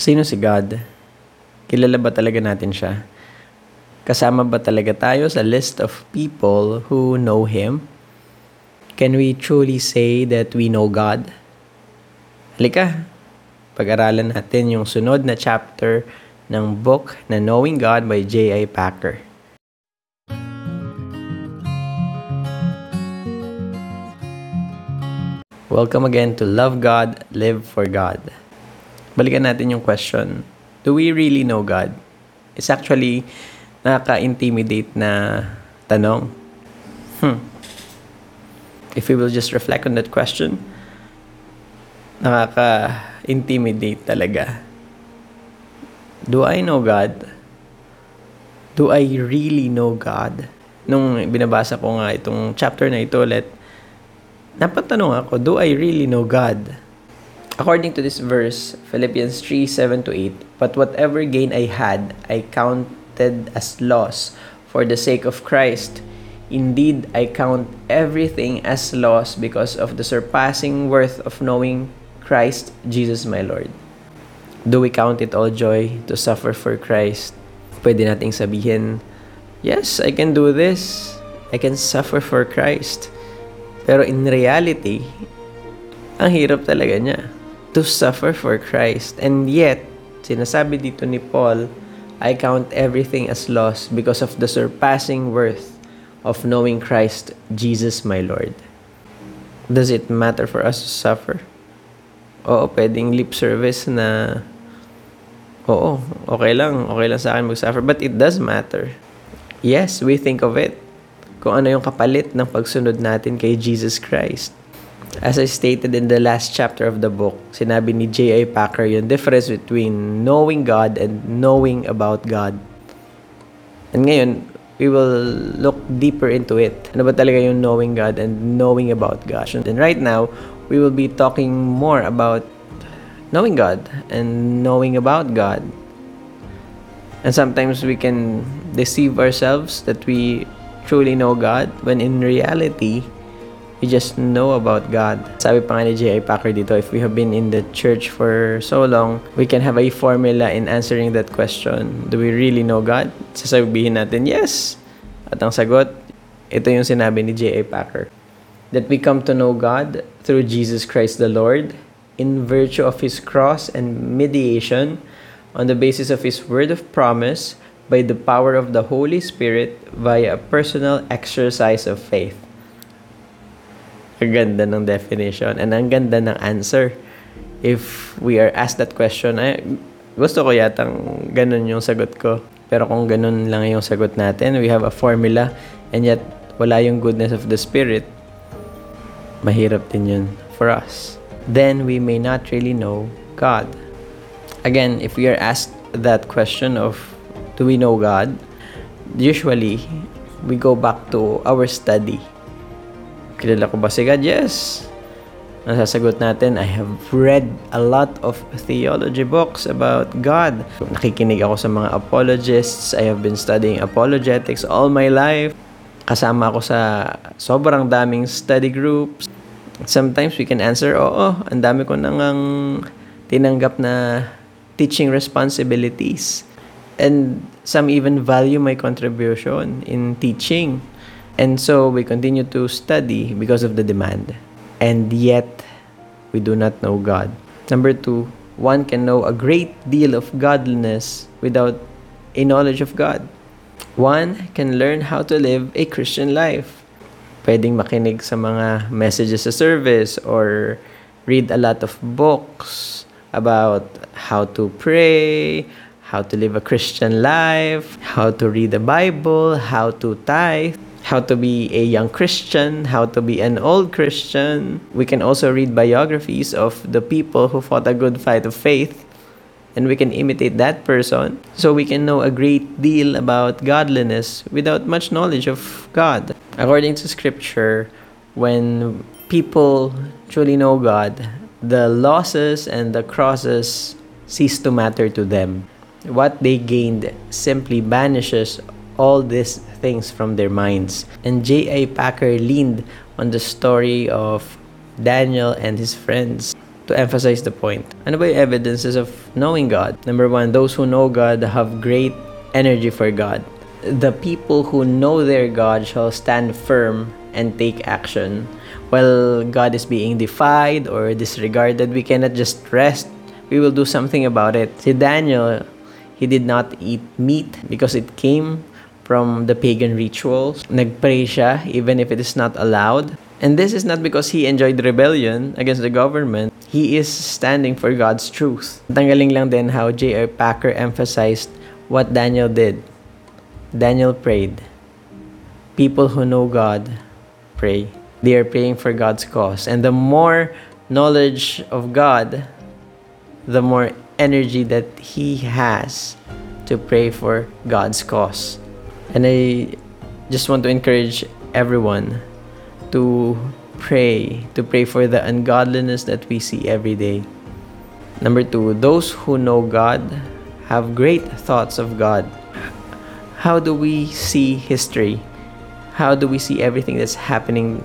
Sino si God? Kilala ba talaga natin siya? Kasama ba talaga tayo sa list of people who know Him? Can we truly say that we know God? Halika, pag-aralan natin yung sunod na chapter ng book na Knowing God by J.I. Packer. Welcome again to Love God, Live for God. Balikan natin yung question. Do we really know God? It's actually nakaka-intimidate na tanong. Hmm. If we will just reflect on that question, nakaka-intimidate talaga. Do I know God? Do I really know God? Nung binabasa ko nga itong chapter na ito ulit, napatanong ako, do I really know God? According to this verse, Philippians 3, 7 to 8, But whatever gain I had, I counted as loss for the sake of Christ. Indeed, I count everything as loss because of the surpassing worth of knowing Christ Jesus my Lord. Do we count it all joy to suffer for Christ? Pwede nating sabihin, Yes, I can do this. I can suffer for Christ. Pero in reality, ang hirap talaga niya to suffer for Christ. And yet, sinasabi dito ni Paul, I count everything as loss because of the surpassing worth of knowing Christ Jesus my Lord. Does it matter for us to suffer? Oo, pwedeng lip service na oo, okay lang, okay lang sa akin mag-suffer. But it does matter. Yes, we think of it kung ano yung kapalit ng pagsunod natin kay Jesus Christ. As I stated in the last chapter of the book, sinabi ni J.I. Packer yung difference between knowing God and knowing about God. And ngayon, we will look deeper into it. Ano ba talaga yung knowing God and knowing about God? And right now, we will be talking more about knowing God and knowing about God. And sometimes we can deceive ourselves that we truly know God when in reality, we just know about God. Sabi pa nga ni J.I. Packer dito, if we have been in the church for so long, we can have a formula in answering that question. Do we really know God? Sasabihin natin, yes. At ang sagot, ito yung sinabi ni J.I. Packer. That we come to know God through Jesus Christ the Lord in virtue of His cross and mediation on the basis of His word of promise by the power of the Holy Spirit via a personal exercise of faith. Ang ganda ng definition and ang ganda ng answer. If we are asked that question, ay, gusto ko yatang ganun yung sagot ko. Pero kung ganun lang yung sagot natin, we have a formula and yet wala yung goodness of the Spirit, mahirap din yun for us. Then we may not really know God. Again, if we are asked that question of do we know God? Usually, we go back to our study. Kilala ko ba si God? Yes. Nasasagot natin, I have read a lot of theology books about God. Nakikinig ako sa mga apologists. I have been studying apologetics all my life. Kasama ako sa sobrang daming study groups. Sometimes we can answer, oo, ang dami ko nang tinanggap na teaching responsibilities and some even value my contribution in teaching. And so we continue to study because of the demand. And yet, we do not know God. Number two, one can know a great deal of godliness without a knowledge of God. One can learn how to live a Christian life. Pwedeng makinig sa mga messages sa service or read a lot of books about how to pray, how to live a Christian life, how to read the Bible, how to tithe, how to be a young Christian, how to be an old Christian. We can also read biographies of the people who fought a good fight of faith and we can imitate that person. So we can know a great deal about godliness without much knowledge of God. According to scripture, when people truly know God, the losses and the crosses cease to matter to them what they gained simply banishes all these things from their minds. And J.I. Packer leaned on the story of Daniel and his friends to emphasize the point. Ano evidences of knowing God? Number one, those who know God have great energy for God. The people who know their God shall stand firm and take action. While God is being defied or disregarded, we cannot just rest. We will do something about it. Si Daniel, he did not eat meat because it came from the pagan rituals. Nagpray siya even if it is not allowed. And this is not because he enjoyed rebellion against the government. He is standing for God's truth. Tanggaling lang din how J.I. Packer emphasized what Daniel did. Daniel prayed. People who know God pray. They are praying for God's cause. And the more knowledge of God, the more energy that he has to pray for God's cause. And I just want to encourage everyone to pray, to pray for the ungodliness that we see every day. Number two, those who know God have great thoughts of God. How do we see history? How do we see everything that's happening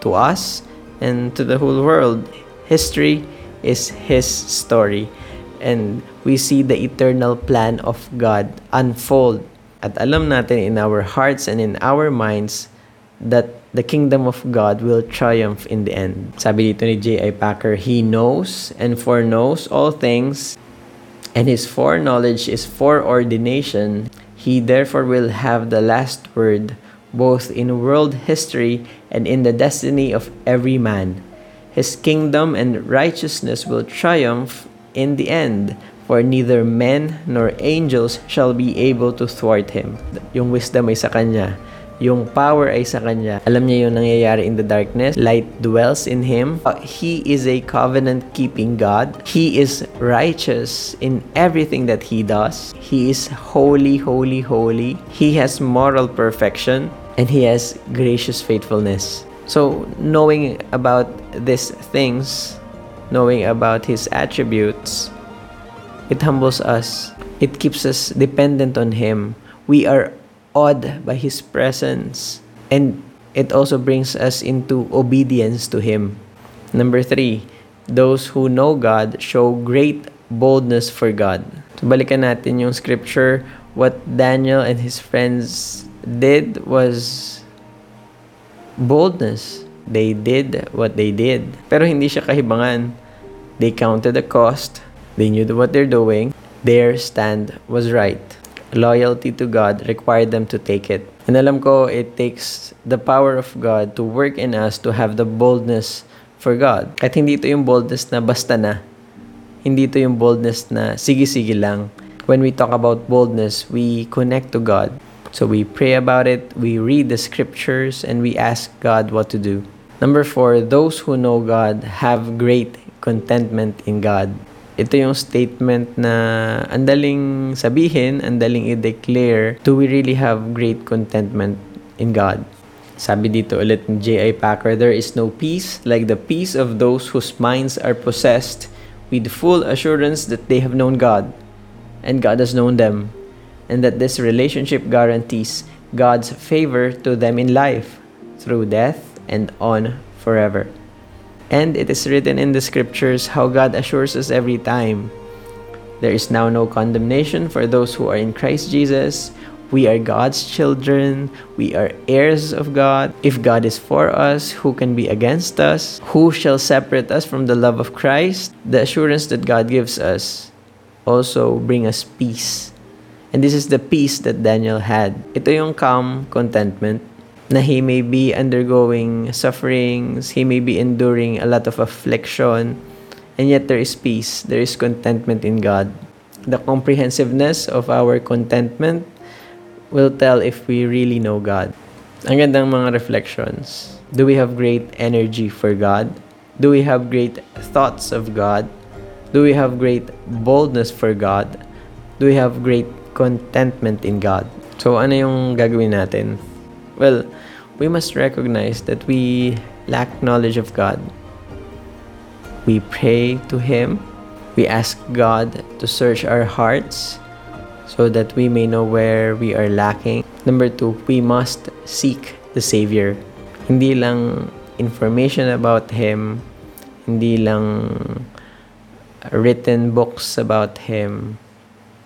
to us and to the whole world? History is His story. And we see the eternal plan of God unfold. At alam natin in our hearts and in our minds that the kingdom of God will triumph in the end. Sabi dito ni J.I. Packer, He knows and foreknows all things, and His foreknowledge is foreordination. He therefore will have the last word both in world history and in the destiny of every man. His kingdom and righteousness will triumph in the end, for neither men nor angels shall be able to thwart him. Yung wisdom ay sa kanya. Yung power ay sa kanya. Alam niya yung nangyayari in the darkness. Light dwells in him. Uh, he is a covenant-keeping God. He is righteous in everything that he does. He is holy, holy, holy. He has moral perfection. And he has gracious faithfulness. So, knowing about these things, knowing about his attributes, it humbles us. It keeps us dependent on him. We are awed by His presence. And it also brings us into obedience to Him. Number three, those who know God show great boldness for God. So balikan natin yung scripture. What Daniel and his friends did was boldness. They did what they did. Pero hindi siya kahibangan. They counted the cost. They knew what they're doing. Their stand was right loyalty to God required them to take it. And alam ko, it takes the power of God to work in us to have the boldness for God. Kahit hindi ito yung boldness na basta na. Hindi ito yung boldness na sige-sige lang. When we talk about boldness, we connect to God. So we pray about it, we read the scriptures, and we ask God what to do. Number four, those who know God have great contentment in God ito yung statement na andaling sabihin, andaling i-declare, do we really have great contentment in God? Sabi dito ulit ni J.I. Packer, there is no peace like the peace of those whose minds are possessed with full assurance that they have known God and God has known them and that this relationship guarantees God's favor to them in life through death and on forever. And it is written in the scriptures how God assures us every time there is now no condemnation for those who are in Christ Jesus. We are God's children. We are heirs of God. If God is for us, who can be against us? Who shall separate us from the love of Christ? The assurance that God gives us also bring us peace. And this is the peace that Daniel had. Ito yung calm contentment na he may be undergoing sufferings, he may be enduring a lot of affliction, and yet there is peace, there is contentment in God. The comprehensiveness of our contentment will tell if we really know God. Ang gandang mga reflections. Do we have great energy for God? Do we have great thoughts of God? Do we have great boldness for God? Do we have great contentment in God? So, ano yung gagawin natin? Well, we must recognize that we lack knowledge of God. We pray to Him. We ask God to search our hearts so that we may know where we are lacking. Number two, we must seek the Savior. Hindi lang information about Him, hindi lang written books about Him,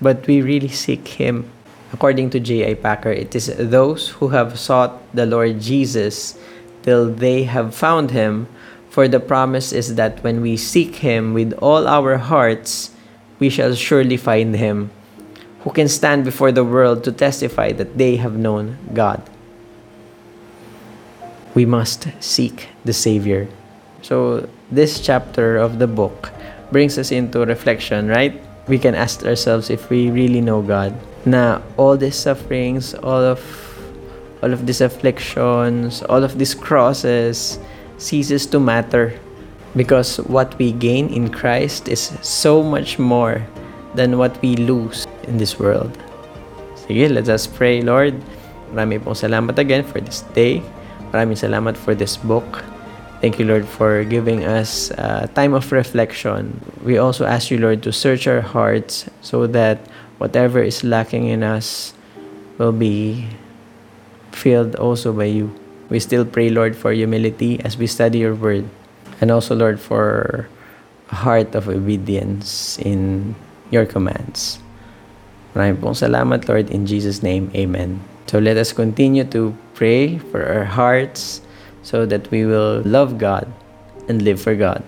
but we really seek Him. According to J.I. Packer, it is those who have sought the Lord Jesus till they have found Him, for the promise is that when we seek Him with all our hearts, we shall surely find Him, who can stand before the world to testify that they have known God. We must seek the Savior. So, this chapter of the book brings us into reflection, right? We can ask ourselves if we really know God. Na all these sufferings, all of all of these afflictions, all of these crosses ceases to matter because what we gain in Christ is so much more than what we lose in this world. Sige, let us pray, Lord. Marami pong salamat again for this day. Maraming salamat for this book. Thank you, Lord, for giving us a time of reflection. We also ask you, Lord, to search our hearts so that whatever is lacking in us will be filled also by you. We still pray, Lord, for humility as we study your word. And also, Lord, for a heart of obedience in your commands. Maraming pong salamat, Lord, in Jesus' name. Amen. So let us continue to pray for our hearts so that we will love God and live for God.